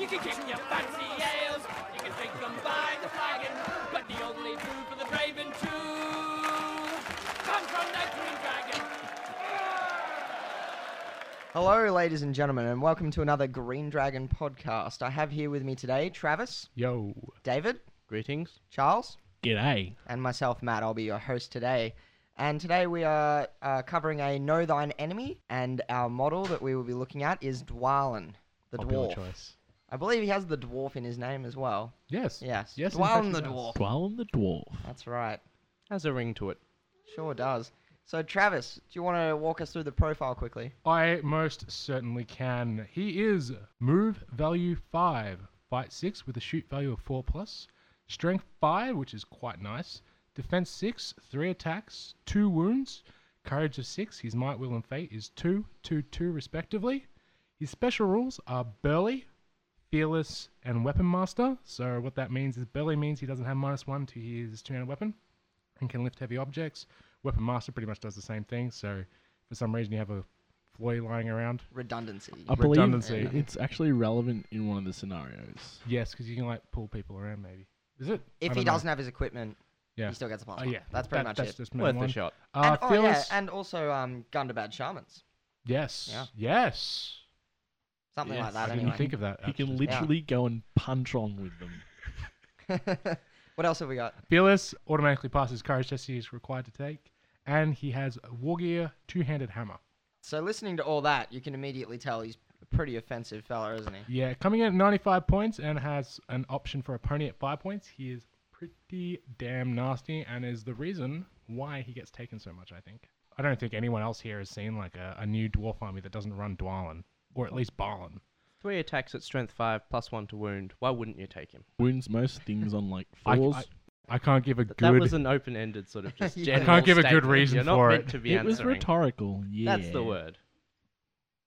You can kick your fancy ales, you can drink them by the flagon, but the only food for the brave and true comes from the Green Dragon. Hello, ladies and gentlemen, and welcome to another Green Dragon podcast. I have here with me today Travis, Yo. David, Greetings. Charles, G'day. and myself, Matt. I'll be your host today. And today we are uh, covering a Know Thine Enemy, and our model that we will be looking at is Dwalin, the Popular dwarf. choice. I believe he has the dwarf in his name as well. Yes. Yes, Yes, in Dwalin the dwarf. Dwalin the dwarf. That's right. Has a ring to it. Sure does. So, Travis, do you want to walk us through the profile quickly? I most certainly can. He is move value 5, fight 6 with a shoot value of 4 plus, strength 5, which is quite nice, defense 6, 3 attacks, 2 wounds, courage of 6, his might, will, and fate is 2, 2, 2 respectively. His special rules are burly, fearless, and weapon master. So, what that means is burly means he doesn't have minus 1 to his two handed weapon and can lift heavy objects. Weapon master pretty much does the same thing. So, for some reason, you have a Floy lying around. Redundancy. I believe Redundancy. it's actually relevant in one of the scenarios. Yes, because you can like pull people around. Maybe is it? If he know. doesn't have his equipment, yeah. he still gets a plus Oh one. yeah, That's pretty That- much that's it. Just Worth one. a shot. Uh, and, oh yeah, fearless. and also um, Gundabad Shamans, yes. Yeah. Yes. Something like that. I didn't anyway. think of that. He can actually. literally go and punch on with them. what else have we got? Fearless automatically passes courage test he is required to take, and he has a Wargear two-handed hammer. So listening to all that, you can immediately tell he's a pretty offensive fella, isn't he? Yeah, coming in at 95 points and has an option for a pony at 5 points. He is pretty damn nasty and is the reason why he gets taken so much, I think. I don't think anyone else here has seen like a, a new dwarf army that doesn't run Dwalin, or at least Balin. Three attacks at strength five, plus one to wound. Why wouldn't you take him? Wounds most things on like I, fours. I, I can't give a Th- good. That was an open-ended sort of just. Yeah. I general can't give a good statement. reason You're not for meant it. to be it was answering. rhetorical. Yeah. That's the word.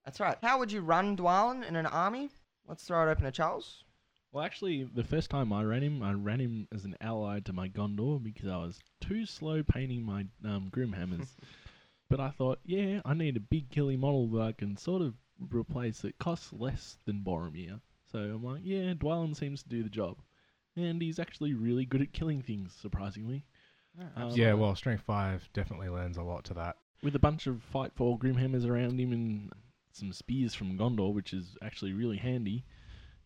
That's right. How would you run Dwalin in an army? Let's throw it open to Charles. Well, actually, the first time I ran him, I ran him as an ally to my Gondor because I was too slow painting my um, Grimhammers. but I thought, yeah, I need a big killy model that I can sort of replace that costs less than Boromir. So I'm like, yeah, Dwalin seems to do the job. And he's actually really good at killing things, surprisingly. Um, yeah, well, strength five definitely lends a lot to that. with a bunch of fight for Grimhammers around him and some spears from Gondor, which is actually really handy,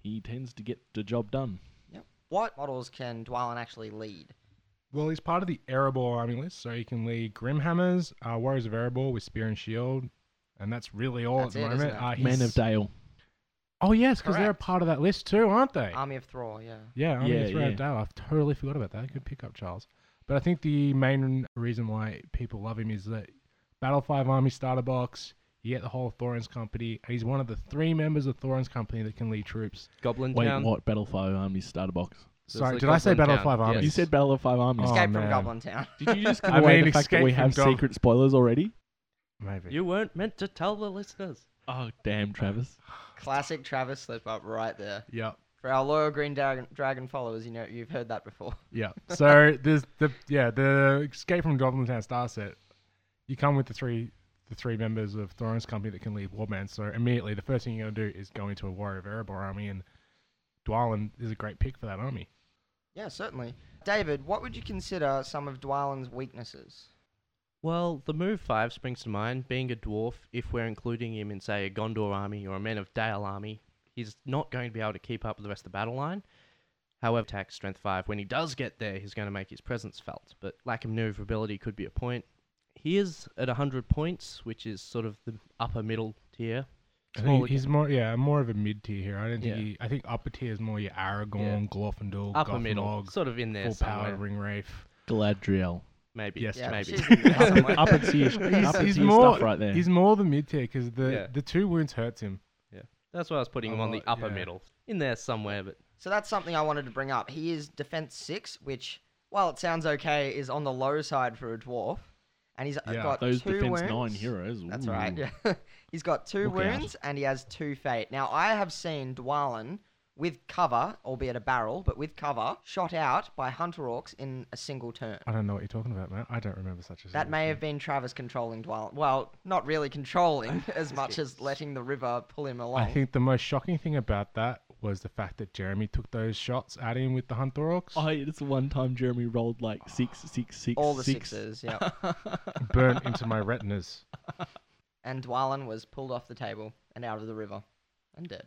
he tends to get the job done. Yeah. What models can Dwalin actually lead? Well, he's part of the Erebor army list, so he can lead Grimhammers, uh, Warriors of Erebor with spear and shield, and that's really all That's at the it, isn't moment. it? Uh, Man he's- of Dale. Oh yes, because they're a Correct. part of that list too, aren't they? Army of Thror, yeah. yeah, Army Yeah, of Thread yeah. Dale. I've totally forgot about that. Good pick up, Charles. But I think the main reason why people love him is that Battle Five Army starter box. You get the whole Thorin's company, and he's one of the three members of Thorin's company that can lead troops. Goblin Town. Wait, Town. what? Battle 5 Army starter box. So Sorry, it's the did I say Goblin Battle Town, Five Armies? yes. You said Battle of 5 Armies. Oh, Escape from man. Goblin Town. Did you just give I away mean, the fact that Escape we from have Gob- secret spoilers already? Maybe. You weren't meant to tell the listeners. Oh, damn, Travis. Classic Travis slip up right there. Yeah. For our loyal Green Dragon, Dragon followers, you know you've heard that before. Yeah. So there's the yeah the Escape from Goblin Town star set. You come with the three the three members of Thorin's company that can lead Warbands. So immediately the first thing you're gonna do is go into a Warrior of Erebor army, and Dwalin is a great pick for that army. Yeah, certainly. David, what would you consider some of Dwalin's weaknesses? Well, the move five springs to mind. Being a dwarf, if we're including him in, say, a Gondor army or a Men of Dale army, he's not going to be able to keep up with the rest of the battle line. However, attack strength five. When he does get there, he's going to make his presence felt. But lack of maneuverability could be a point. He is at 100 points, which is sort of the upper middle tier. I Small think he's again. more yeah more of a mid tier here. I don't think Yeah. he, I think upper tier is more your Aragorn, Glorfindel, upper middle, Gothmog, sort of in there full somewhere. powered Ring Wraith. Galadriel. Maybe. Yes, Yeah, maybe. she's in there somewhere. Upper tier, upper he's tier more stuff right there. he's more the mid tier because the Yeah. the two wounds hurts him. Yeah. That's why I was putting him on the lot, upper yeah. middle. In there somewhere, but So that's something I wanted to bring up. He is defense six, which, while it sounds okay, is on the low side for a dwarf. And he's uh, Yeah, got Those two defense wounds. 9 heroes. That's ooh. right. Yeah. he's got two Look out. wounds and he has two fate. Now I have seen Dwalin with cover, albeit a barrel, but with cover, shot out by hunter orcs in a single turn. I don't know what you're talking about, man. I don't remember such a thing. That may have been Travis controlling Dwalin. Well, not really controlling as much as letting the river pull him along. I think the most shocking thing about that was the fact that Jeremy took those shots at him with the Hunter Orcs. Oh, it's the one time Jeremy rolled like six, six, six, All the six. sixes, yeah. burnt into my retinas. and Dwalin was pulled off the table and out of the river and dead.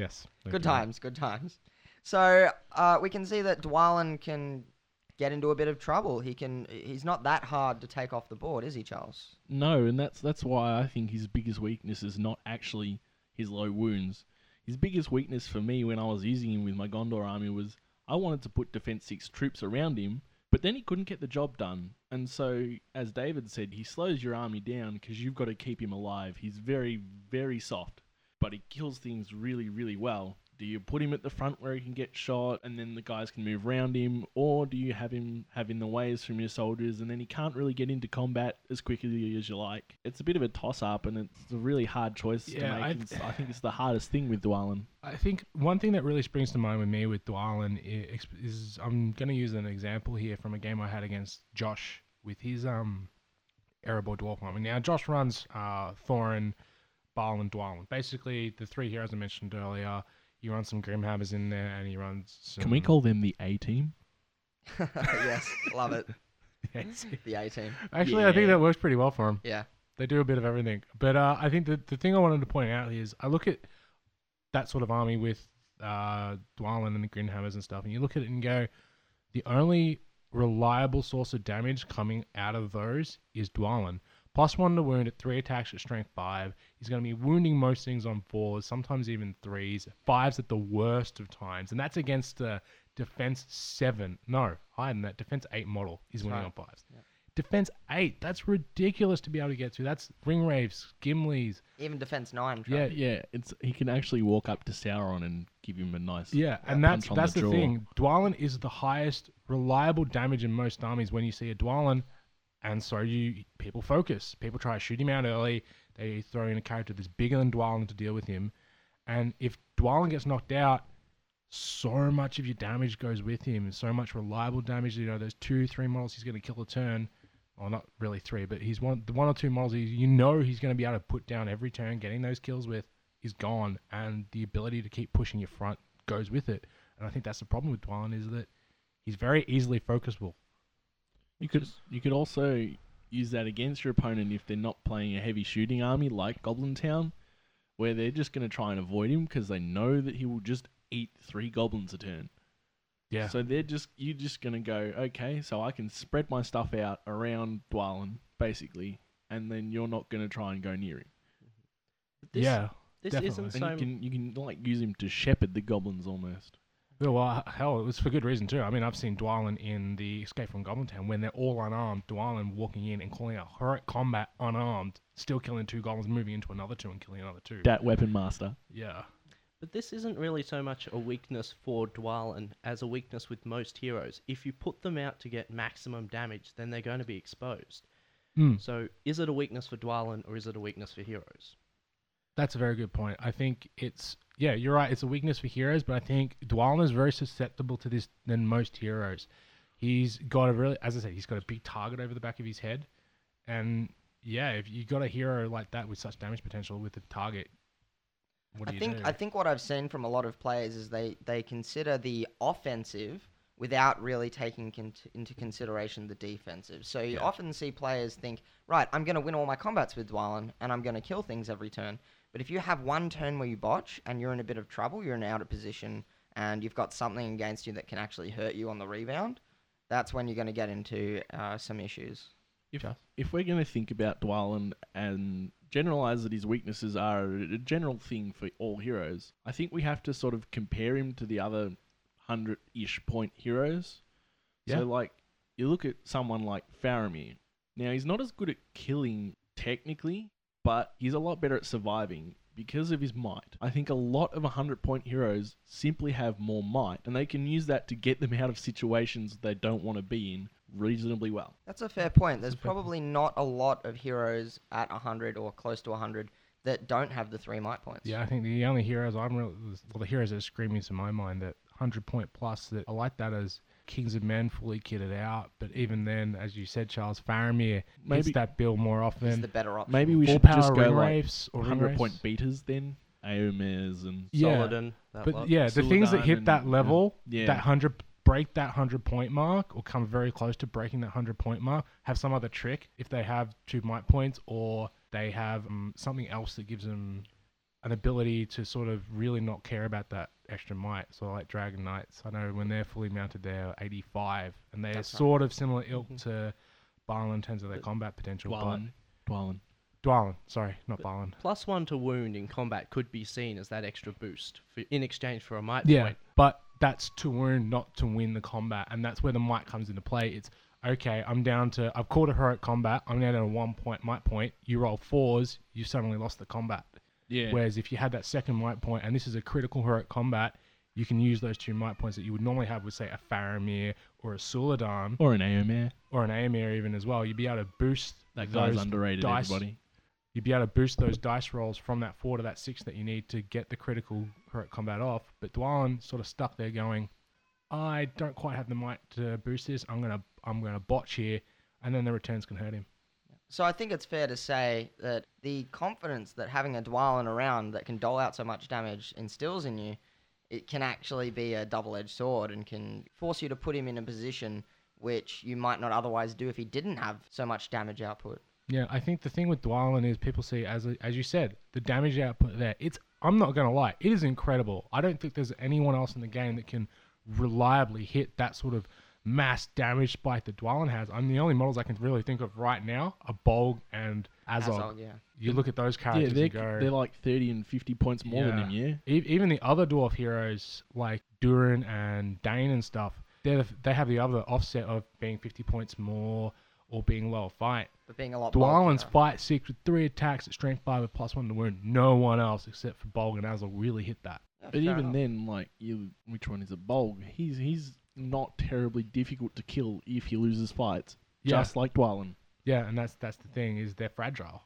Yes. Good you. times, good times. So uh, we can see that Dwalin can get into a bit of trouble. He can. He's not that hard to take off the board, is he, Charles? No, and that's that's why I think his biggest weakness is not actually his low wounds. His biggest weakness for me when I was using him with my Gondor army was I wanted to put defense six troops around him, but then he couldn't get the job done. And so, as David said, he slows your army down because you've got to keep him alive. He's very, very soft, but he kills things really, really well. Do you put him at the front where he can get shot and then the guys can move around him, or do you have him having the waves from your soldiers and then he can't really get into combat as quickly as you like? It's a bit of a toss up and it's a really hard choice Yeah, to make. I- I think it's the hardest thing with Dwalin. I think one thing that really springs to mind with me with Dwalin i- ex- is I'm going to use an example here from a game I had against Josh with his um Erebor Dwarf army. Now, Josh runs uh, Thorin, Baal, and Dwalin. Basically, the three heroes I mentioned earlier. He runs some Grimhammers in there, and he runs some. Can we call them the A team? yes, love it. Yes. The A team. Actually, I think that works pretty well for him. Yeah. They do a bit of everything. But uh, I think the the thing I wanted to point out is I look at that sort of army with uh, Dwalin and the Grimhammers and stuff, and you look at it and go, the only reliable source of damage coming out of those is Dwalin. Plus one to wound at three attacks at strength five. He's going to be wounding most things on fours, sometimes even threes, fives at the worst of times, and that's against a defense seven. No, higher than that. Defense eight model is winning right. on fives. Yep. Defense eight. That's ridiculous to be able to get to. That's ring wraiths, Gimlis. Even defense nine. Yeah, Trump. Yeah, it's he can actually walk up to Sauron and give him a nice Yeah, and punch that's on that's the the, thing. Dwalin is the highest reliable damage in most armies when you see a Dwalin, and so you people focus. People try to shoot him out early. They throw in a character that's bigger than Dwalin to deal with him, and if Dwalin gets knocked out, so much of your damage goes with him. So much reliable damage. You know, there's two, three models he's going to kill a turn. Well, not really three, but he's one the one or two models you know he's going to be able to put down every turn, getting those kills with is gone, and the ability to keep pushing your front goes with it. And I think that's the problem with Dwalin is that he's very easily focusable. You could you could also use that against your opponent if they're not playing a heavy shooting army like Goblin Town, where they're just going to try and avoid him because they know that he will just eat three goblins a turn. Yeah. So they're just you're just going to go okay, so I can spread my stuff out around Dwalin basically, and then you're not going to try and go near him. This, yeah. this definitely. isn't so. you can you can like use him to shepherd the goblins almost. Yeah, well, hell, it was for good reason too. I mean, I've seen Dwalin in the Escape from Goblin Town when they're all unarmed. Dwalin walking in and calling out heroic combat unarmed, still killing two goblins, moving into another two and killing another two. Dat weapon master. yeah. But this isn't really so much a weakness for Dwalin as a weakness with most heroes. If you put them out to get maximum damage, then they're going to be exposed. Hmm. So, is it a weakness for Dwalin or is it a weakness for heroes? That's a very good point. I think it's yeah, you're right. It's a weakness for heroes, but I think Dwalin is very susceptible to this than most heroes. He's got a really, as I said, he's got a big target over the back of his head, and yeah, if you got a hero like that with such damage potential with a target, what do I you think do? I think what I've seen from a lot of players is they they consider the offensive without really taking con- into consideration the defensive. So you Yeah. often see players think, right, I'm going to win all my combats with Dwalin and I'm going to kill things every turn. But if you have one turn where you botch and you're in a bit of trouble, you're in an out of position and you've got something against you that can actually hurt you on the rebound, that's when you're going to get into uh, some issues. If Just. if we're going to think about Dwalin and generalize that his weaknesses are a general thing for all heroes, I think we have to sort of compare him to the other hundred-ish point heroes. Yeah. So, like, you look at someone like Faramir. Now, he's not as good at killing technically, but he's a lot better at surviving because of his might. I think a lot of 100 point heroes simply have more might, and they can use that to get them out of situations they don't want to be in reasonably well. That's a fair point. There's a fair point. probably not a lot of heroes at 100 or close to 100 that don't have the three might points. Yeah, I think the only heroes I'm really well, the heroes that are screaming to my mind that hundred point plus that I like that as Kings of Men fully kitted out. But even then, as you said, Charles Faramir Maybe- hits that bill more He's often. the better option. Maybe we Full should power just go ring like wraiths or ring 100 wraiths. point beaters then, Eomers and Yeah, Suladan, that But lot. yeah, the things that Suladan hit that and- level, yeah. that hundred break that hundred point mark or come very close to breaking that hundred point mark, have some other trick if they have two might points or they have um, something else that gives them an ability to sort of really not care about that extra might. So like Dragon Knights, I know when they're fully mounted, they're 85, and they're That's right. sort of similar ilk Mhm. to Barlin in terms of their But combat potential. Dwalin. Dwalin. But Dwalin, sorry, not But- Barlin. Plus one to wound in combat could be seen as that extra boost for, in exchange for a might Yeah, point. but that's to wound, not to win the combat, and that's where the might comes into play. It's okay. I'm down to. I've called a heroic combat. I'm now down to one point might point. You roll fours, you suddenly lost the combat. Yeah. Whereas if you had that second might point, and this is a critical heroic combat, you can use those two might points that you would normally have with say a Faramir or a Suladan or an Eomer. or an Aemir even as well. You'd be able to boost That guy's underrated, dice everybody. you'd be able to boost those dice rolls from that four to that six that you need to get the critical heroic combat off. But Dwalin sort of stuck there going, I don't quite have the might to boost this. I'm gonna I'm gonna botch here, and then the returns can hurt him. So I think it's fair to say that the confidence that having a Dwalin around that can dole out so much damage instills in you, it can actually be a double-edged sword and can force you to put him in a position which you might not otherwise do if he didn't have so much damage output. Yeah, I think the thing with Dwalin is people see as as you said the damage output there. It's I'm not gonna lie, it is incredible. I don't think there's anyone else in the game that can reliably hit that sort of mass damage spike that Dwalin has. I'm the only models I can really think of right now are Bolg and Azog. Azog, yeah. You look at those Yeah, characters they're, and go, they're like 30 and 50 points more than Yeah. him, yeah? E- even the other dwarf heroes like Durin and Dain and stuff, they they have the other offset of being 50 points more or being lower fight. But being a lot Dwalin's bulkier. fight six with three attacks at strength five with plus one to wound. No one else except for Bolg and Azog really hit that. Yeah, But even enough. then, like, you, which one is a Bolg? He's he's not terribly difficult to kill if he loses fights, Yeah, just like Dwalin. yeah, and that's that's the thing is they're fragile.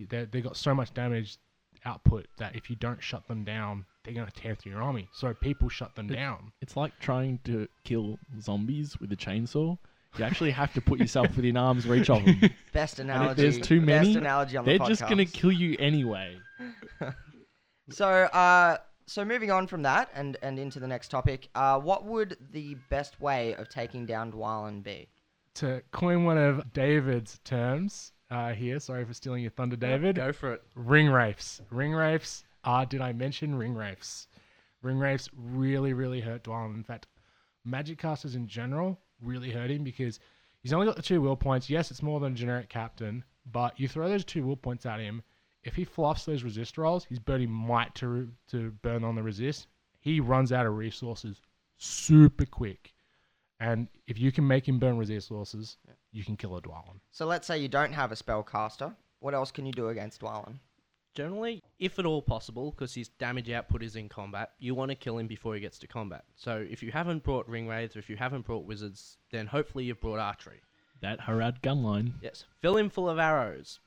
They they got so much damage output that if you don't shut them down, they're gonna tear through your army. So people shut them It- down. It's like trying to kill zombies with a chainsaw. You actually have to put yourself within arm's reach of them. best if analogy. there's too best many, analogy on They're the podcast. just gonna kill you anyway. So, uh, so moving on from that and, and into the next topic, uh, what would the best way of taking down Dwalin be? To coin one of David's terms uh, here, sorry for stealing your thunder, David. Go for it. Ring wraiths. Ring wraiths. Ah, did I mention ring wraiths? Ring wraiths really, really hurt Dwalin. In fact, magic casters in general really hurt him because he's only got the two will points. Yes, it's more than a generic captain, but you throw those two will points at him. If he fluffs those resist rolls, he's burning might to to burn on the resist. He runs out of resources super quick, and if you can make him burn resist resources, you can kill a Dwalin. So let's say you don't have a spellcaster. What else can you do against Dwalin? Generally, if at all possible, because his damage output is in combat, you want to kill him before he gets to combat. So if you haven't brought ring wraiths or if you haven't brought wizards, then hopefully you've brought archery. That Harad gun line. Yes, fill him full of arrows.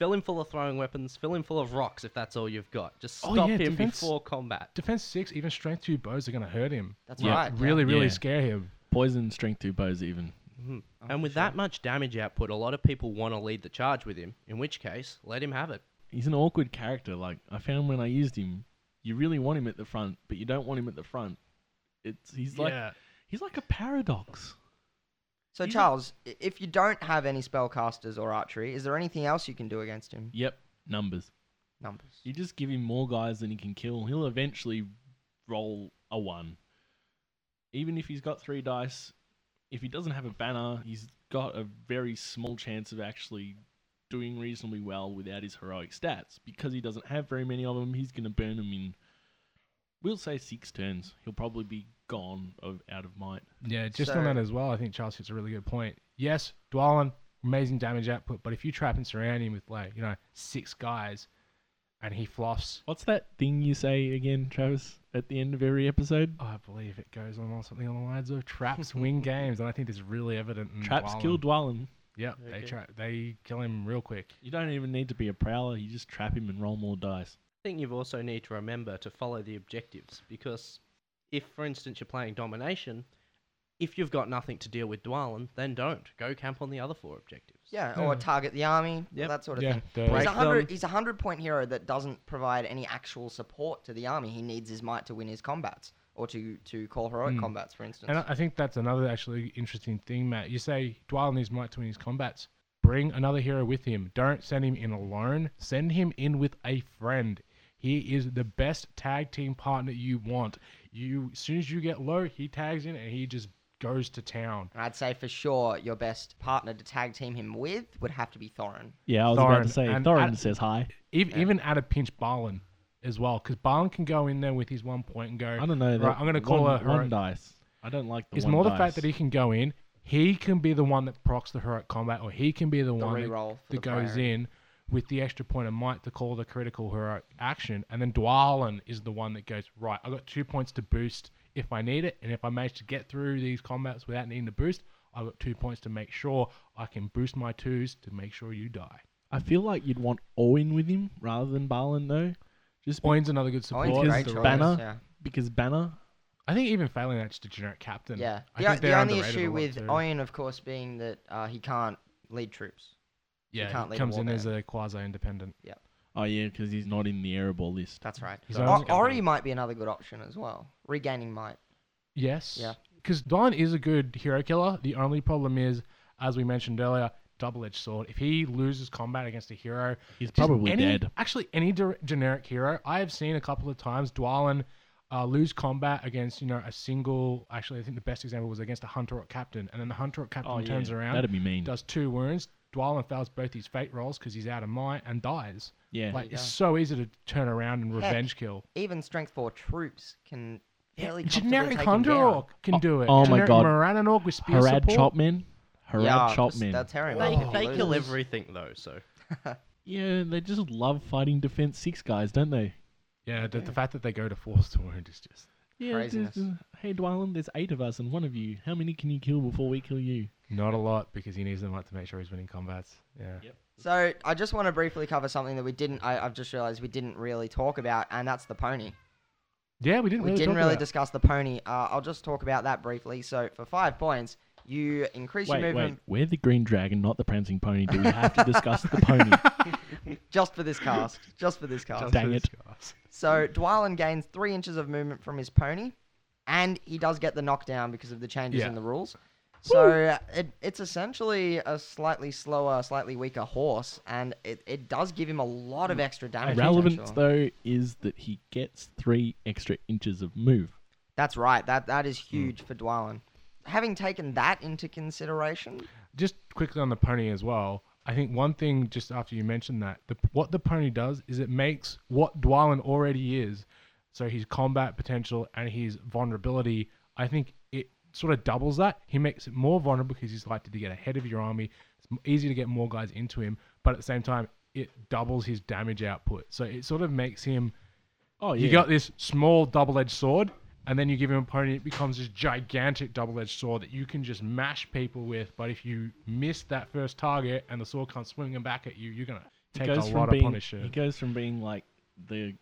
Just fill him full of throwing weapons. Fill him full of rocks if that's all you've got. Just Oh, stop yeah, him defense- before combat. Defense six, even strength two bows are gonna hurt him. That's Yeah, right. yeah. Really, really Yeah. scare him. Poison strength two bows even. Mhm. Oh, and with sure. that much damage output, a lot of people want to lead the charge with him. In which case, let him have it. He's an awkward character. Like I found when I used him, you really want him at the front, but you don't want him at the front. It's he's like yeah. he's like a paradox. So He's Charles, i- if you don't have any spellcasters or archery, is there anything else you can do against him? Yep, numbers. Numbers. You just give him more guys than he can kill. He'll eventually roll a one. Even if he's got three dice, if he doesn't have a banner, he's got a very small chance of actually doing reasonably well without his heroic stats. Because he doesn't have very many of them, he's going to burn them in, we'll say six turns. He'll probably be gone of out of might. Yeah, just So- on that as well, I think Charles hits a really good point. Yes, Dwalin, amazing damage output, but if you trap and surround him with like, you know, six guys and he fluffs What's that thing you say again, Travis, at the end of every episode? I believe it goes on or something on the lines of traps win games, and I think this is really evident in Traps Dwalin. kill Dwalin. Yep, they Okay. tra- they kill him real quick. You don't even need to be a prowler. You just trap him and roll more dice. I think you also need to remember to follow the objectives because if, for instance, you're playing domination, If you've got nothing to deal with Dwalin, then don't. Go camp on the other four objectives. Yeah, or Yeah. target the army, Yep. that sort of Yeah, thing. the- He's a hundred. He's a hundred point hero that doesn't provide any actual support to the army. He needs his might to win his combats or to to call heroic Hmm. combats, for instance. And I I think that's another actually interesting thing, Matt. You say Dwalin needs might to win his combats. Bring another hero with him. Don't send him in alone. Send him in with a friend. He is the best tag team partner you want. You as soon as you get low, he tags in and he just goes to town. And I'd say for sure your best partner to tag team him with would have to be Thorin. Yeah, I was about Thorin, to say and Thorin at- says hi. Even, even at a pinch, Balin as well, because Balin can go in there with his one point and go. I don't know. Right, that I'm gonna call one, her one dice. I don't like the It's one more the dice. fact that he can go in. He can be the one that procs the heroic combat, or he can be the, The one that reroll for that the goes priority. in with the extra point of might to call the critical heroic action, and then Dwalin is the one that goes right. I got two points to boost if I need it, and if I manage to get through these combats without needing to boost, I've got two points to make sure I can boost my twos to make sure you die. I feel like you'd want Oin with him rather than Balin though, just be- Oin's another good support. Oin's a because great choice, roll. Banner- Yeah. because Banner. I think even failing that's just a generic captain. Yeah. I The, o- think the only issue with too. Owen, of course, being that uh, he can't lead troops. Yeah, can't he lead a comes war in as band. a quasi-independent. Yeah. Oh yeah, because he's not in the Erebor list. That's right. He's O- always gonna Ori might be another good option as well. Regaining might. Yes. Yeah. Because Don is a good hero killer. The only problem is, as we mentioned earlier, double-edged sword. If he loses combat against a hero, He's just probably any, dead. Actually, any dir- generic hero, I have seen a couple of times Dwalin uh, lose combat against you know a single. Actually, I think the best example was against a hunter or captain, and then the hunter or captain Oh yeah, turns around, That'd be mean. does two wounds. Dwalin fails both his fate rolls because he's out of might and dies. yeah. Like it's go. so easy to turn around and Heck, revenge kill. Even strength four troops can fairly comfortably generic take him down. orc can Oh- do it. Oh, oh my generic God. Morannon orc with spear Harad support. Chopman. Harad yeah, Chopman. That's Harry. They, man. they kill everything though, so Yeah, they just love fighting defense six guys, don't they? Yeah, the, the fact that they go to force to wound is just Yeah. Craziness. there's, uh, hey Dwalin, there's eight of us and one of you. How many can you kill before we kill you? not a lot because he needs them up to make sure he's winning combats. Yeah. Yep. So I just want to briefly cover something that we didn't. I, I've just realised we didn't really talk about, and that's the pony. Yeah, we didn't We really didn't talk really about- discuss the pony. Uh, I'll just talk about that briefly. So for five points, you increase Wait, your wait. movement We're the green dragon, not the prancing pony. Do we have to discuss the pony? just for this cast. Just for this cast. Just Dang for it. This cast. So Dwalin gains three inches of movement from his pony, and he does get the knockdown because of the changes Yeah. in the rules. So it, it's essentially a slightly slower, slightly weaker horse, and it, it does give him a lot of extra damage. Relevance potential. though is that he gets three extra inches of move. That's right. That that is Hmm. huge for Dwalin. Having taken that into consideration, Just quickly on the pony as well. I think one thing just after you mentioned that, the, what the pony does is it makes what Dwalin already is, so his combat potential and his vulnerability. I think it sort of doubles that. He makes it more vulnerable because he's likely to get ahead of your army. It's easy to get more guys into him, but at the same time, it doubles his damage output. So it sort of makes him Oh yeah. You got this small double-edged sword, and then you give him a pony. It becomes this gigantic double-edged sword that you can just mash people with. But if you miss that first target and the sword comes swinging back at you, you're gonna He take goes a from lot of being Punisher. he goes from being like the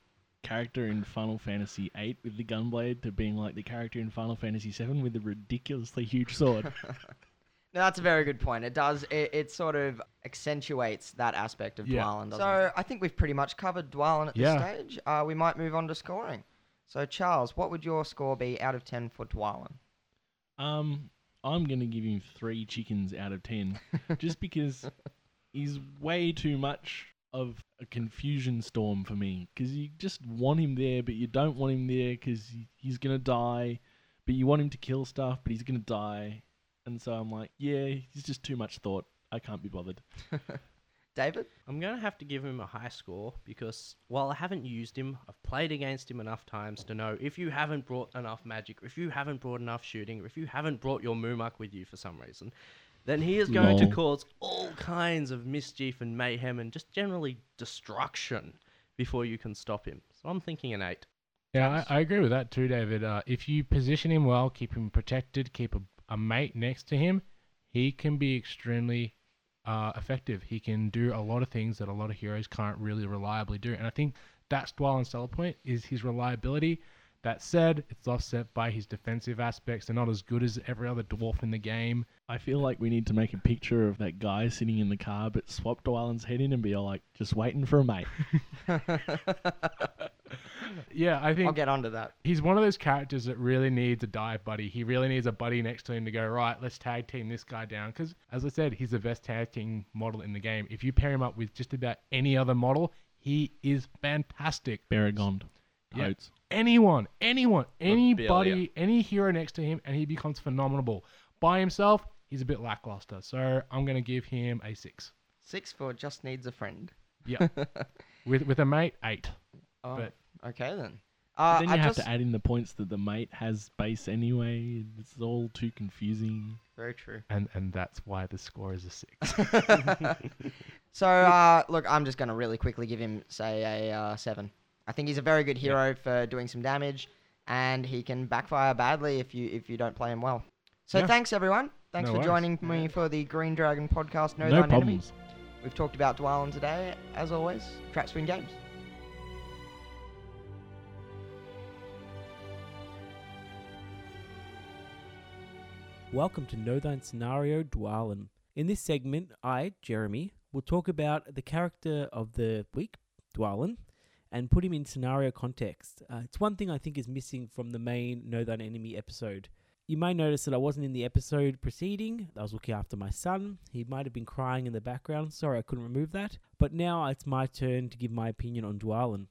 character in Final Fantasy VIII with the gunblade to being like the character in Final Fantasy VII with the ridiculously huge sword. No, that's a very good point. It does. It, it sort of accentuates that aspect of Yeah. Dwalin. Doesn't so I think we've pretty much covered Dwalin at this stage. Uh, we might move on to scoring. So Charles, what would your score be out of ten for Dwalin? um, I'm gonna give him three chickens out of ten, just because he's way too much of a confusion storm for me. Because you just want him there, but you don't want him there because he's gonna die. But you want him to kill stuff, but he's gonna die. And so I'm like, yeah, he's just too much thought. I can't be bothered. David? I'm going to have to give him a high score because while I haven't used him, I've played against him enough times to know if you haven't brought enough magic, or if you haven't brought enough shooting, or if you haven't brought your Mumak with you for some reason, then he is going to cause all kinds of mischief and mayhem and just generally destruction before you can stop him. So I'm thinking an 8. Yeah, I, I agree with that too, David. Uh, if you position him well, keep him protected, keep a, a mate next to him, he can be extremely uh, effective. He can do a lot of things that a lot of heroes can't really reliably do. And I think that's Dwalin's seller point is his reliability. That said, it's offset by his defensive aspects. They're not as good as every other dwarf in the game. I feel like we need to make a picture of that guy sitting in the car, but swap Dwalin's head in and be all like, just waiting for a mate. Yeah, I think I'll think get onto that. he's one of those characters that really needs a dive buddy. He really needs a buddy next to him to go, right, let's tag team this guy down. Because, as I said, he's the best tag team model in the game. If you pair him up with just about any other model, he is fantastic. Baragond. Yeah. Totes. Anyone, anyone, anybody, Lobelia. any hero next to him, and he becomes phenomenal. By himself, he's a bit lackluster. So I'm going to give him a six. Six for just needs a friend. Yeah. with with a mate, eight. Oh, But okay then. Uh, then you I have just, to add in the points that the mate has base anyway. It's all too confusing. Very true. and and that's why the score is a six. So, uh, look, I'm just going to really quickly give him, say, a uh, 7. I think he's a very good hero for doing some damage, and he can backfire badly if you if you don't play him well. So, Yeah. thanks, everyone. Thanks No for worries. joining me for the Green Dragon podcast, No, No, Thine problems. Enemies. We've talked about Dwalin today. As always, Trap Swing Games. Welcome to Know Thine Scenario Dwalin. In this segment, I, Jeremy, will talk about the character of the week, Dwalin, and put him in scenario context. Uh, it's one thing I think is missing from the main Know Thine Enemy episode. You may notice that I wasn't in the episode preceding. I was looking after my son. He might have been crying in the background. Sorry I couldn't remove that. But now it's my turn to give my opinion on Dwalin.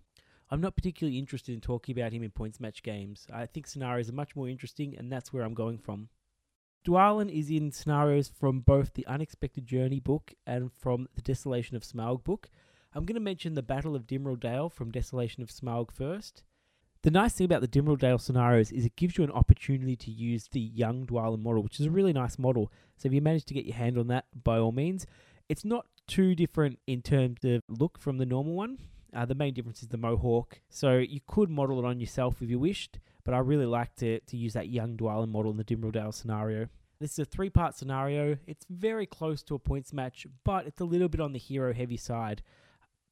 I'm not particularly interested in talking about him in points match games. I think scenarios are much more interesting, and that's where I'm going from. Dwalin is in scenarios from both the Unexpected Journey book and from the Desolation of Smaug book. I'm going to mention the Battle of Dimrill Dale from Desolation of Smaug first. The nice thing about the Dimrill Dale scenarios is it gives you an opportunity to use the young Dwalin model, which is a really nice model. So if you manage to get your hand on that, by all means. It's not too different in terms of look from the normal one. Uh, the main difference is the mohawk. So you could model it on yourself if you wished, but I really like to, to use that young Dwalin model in the Dimrill Dale scenario. This is a three part scenario. It's very close to a points match, but it's a little bit on the hero heavy side.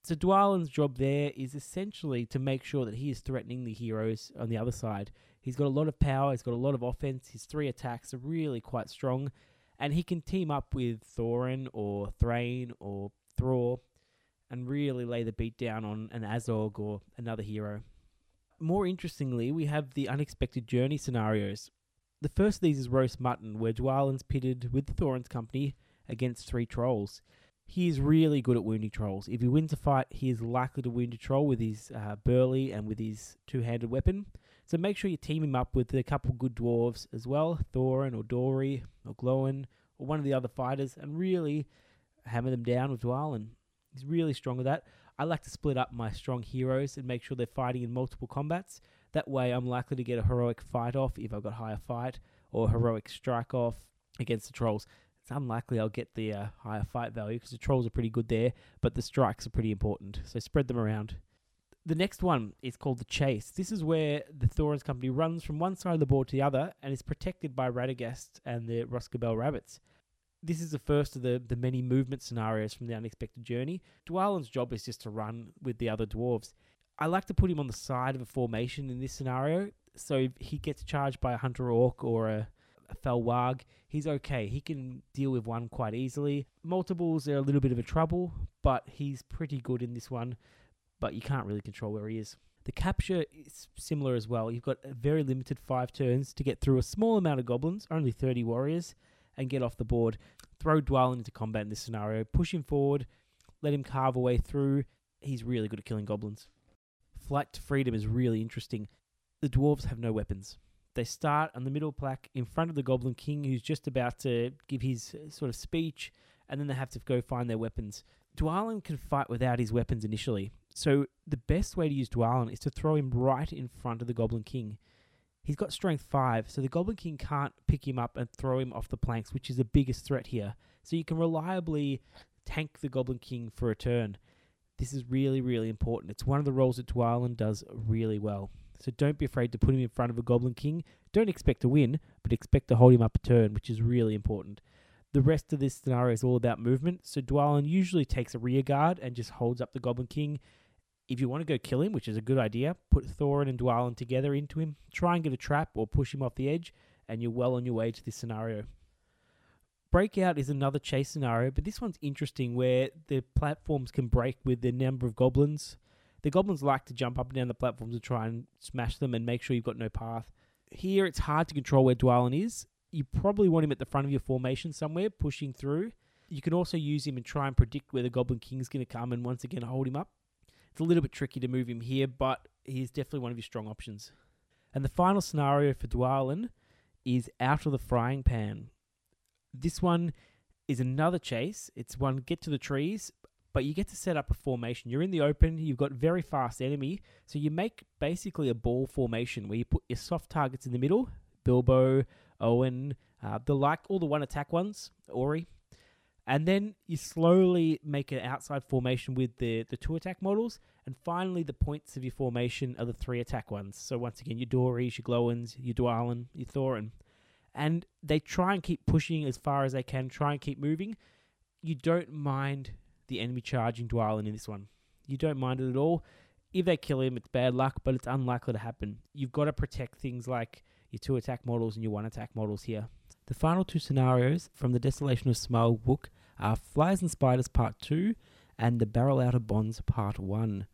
So Dwalin's job there is essentially to make sure that he is threatening the heroes on the other side. He's got a lot of power, he's got a lot of offense, his three attacks are really quite strong, and he can team up with Thorin or Thrain or Thror and really lay the beat down on an Azog or another hero. More interestingly, we have the unexpected journey scenarios. The first of these is roast mutton, where Dwalin's pitted with Thorin's company against three trolls. He is really good at wounding trolls. If he wins a fight, he is likely to wound a troll with his uh, burly and with his two-handed weapon. So make sure you team him up with a couple good dwarves as well, Thorin or Dori or Gloin or one of the other fighters, and really hammer them down with Dwalin. He's really strong with that. I like to split up my strong heroes and make sure they're fighting in multiple combats. That way, I'm likely to get a heroic fight off if I've got higher fight, or heroic strike off against the trolls. It's unlikely I'll get the uh, higher fight value because the trolls are pretty good there, but the strikes are pretty important. So spread them around. The next one is called the Chase. This is where the Thorin's company runs from one side of the board to the other and is protected by Radagast and the Rhosgobel rabbits. This is the first of the, the many movement scenarios from the Unexpected Journey. Dwalin's job is just to run with the other dwarves. I like to put him on the side of a formation in this scenario, so if he gets charged by a Hunter Orc or a, a Fell Warg, he's okay. He can deal with one quite easily. Multiples are a little bit of a trouble, but he's pretty good in this one, but you can't really control where he is. The capture is similar as well. You've got a very limited five turns to get through a small amount of goblins, only 30 warriors, and get off the board. Throw Dwalin into combat in this scenario, push him forward, let him carve a way through. He's really good at killing goblins. Flight to Freedom is really interesting. The dwarves have no weapons. They start on the middle plaque in front of the Goblin King, who's just about to give his uh, sort of speech, and then they have to go find their weapons. Dwalin can fight without his weapons initially, so the best way to use Dwalin is to throw him right in front of the Goblin King. He's got strength 5, so the Goblin King can't pick him up and throw him off the planks, which is the biggest threat here. So you can reliably tank the Goblin King for a turn. This is really, really important. It's one of the roles that Dwalin does really well. So don't be afraid to put him in front of a Goblin King. Don't expect to win, but expect to hold him up a turn, which is really important. The rest of this scenario is all about movement. So Dwalin usually takes a rear guard and just holds up the Goblin King. If you want to go kill him, which is a good idea, put Thorin and Dwalin together into him, try and get a trap or push him off the edge, and you're well on your way to this scenario. Breakout is another chase scenario, but this one's interesting where the platforms can break with the number of goblins. The goblins like to jump up and down the platforms and try and smash them and make sure you've got no path. Here, it's hard to control where Dwalin is. You probably want him at the front of your formation somewhere, pushing through. You can also use him and try and predict where the Goblin King's going to come and once again hold him up. It's a little bit tricky to move him here, but he's definitely one of your strong options. And the final scenario for Dwalin is out of the frying pan. This one is another chase. It's one get to the trees, but you get to set up a formation. You're in the open, you've got very fast enemy, so you make basically a ball formation where you put your soft targets in the middle Bilbo, Oin, uh, the like, all the one attack ones, Ori. And then you slowly make an outside formation with the, the two attack models. And finally, the points of your formation are the three attack ones. So once again, your Doris, your Gloins, your Dwalin, your Thorin. And they try and keep pushing as far as they can, try and keep moving. You don't mind the enemy charging Dwalin in this one. You don't mind it at all. If they kill him, it's bad luck, but it's unlikely to happen. You've got to protect things like your two attack models and your one attack models here. The final two scenarios from the Desolation of Smaug book are Flies and Spiders Part 2 and The Barrel Out of Bonds Part 1.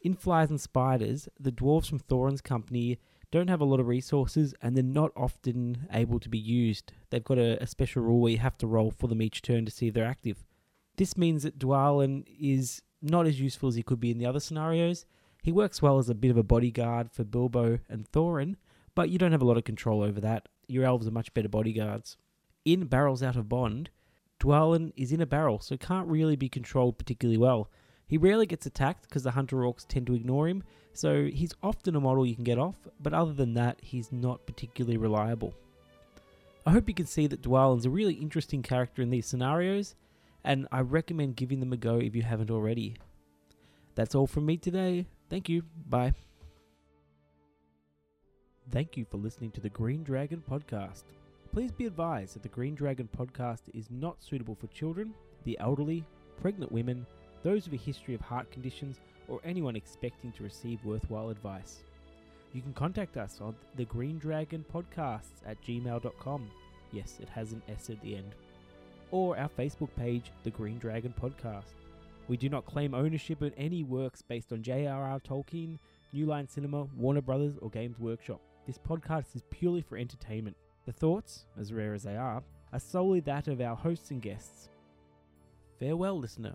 In Flies and Spiders, the dwarves from Thorin's company don't have a lot of resources and they're not often able to be used. They've got a, a special rule where you have to roll for them each turn to see if they're active. This means that Dwalin is not as useful as he could be in the other scenarios. He works well as a bit of a bodyguard for Bilbo and Thorin, but you don't have a lot of control over that. Your elves are much better bodyguards. In Barrels Out of Bond, Dwalin is in a barrel, so can't really be controlled particularly well. He rarely gets attacked because the hunter orcs tend to ignore him, so he's often a model you can get off, but other than that, he's not particularly reliable. I hope you can see that Dwalin's a really interesting character in these scenarios, and I recommend giving them a go if you haven't already. That's all from me today. Thank you. Bye. Thank you for listening to the Green Dragon Podcast. Please be advised that the Green Dragon Podcast is not suitable for children, the elderly, pregnant women, those with a history of heart conditions, or anyone expecting to receive worthwhile advice. You can contact us on the Green Dragon Podcasts at gmail.com. Yes, it has an S at the end. Or our Facebook page, The Green Dragon Podcast. We do not claim ownership of any works based on J.R.R. Tolkien, New Line Cinema, Warner Brothers, or Games Workshop. This podcast is purely for entertainment. The thoughts, as rare as they are, are solely that of our hosts and guests. Farewell, listener,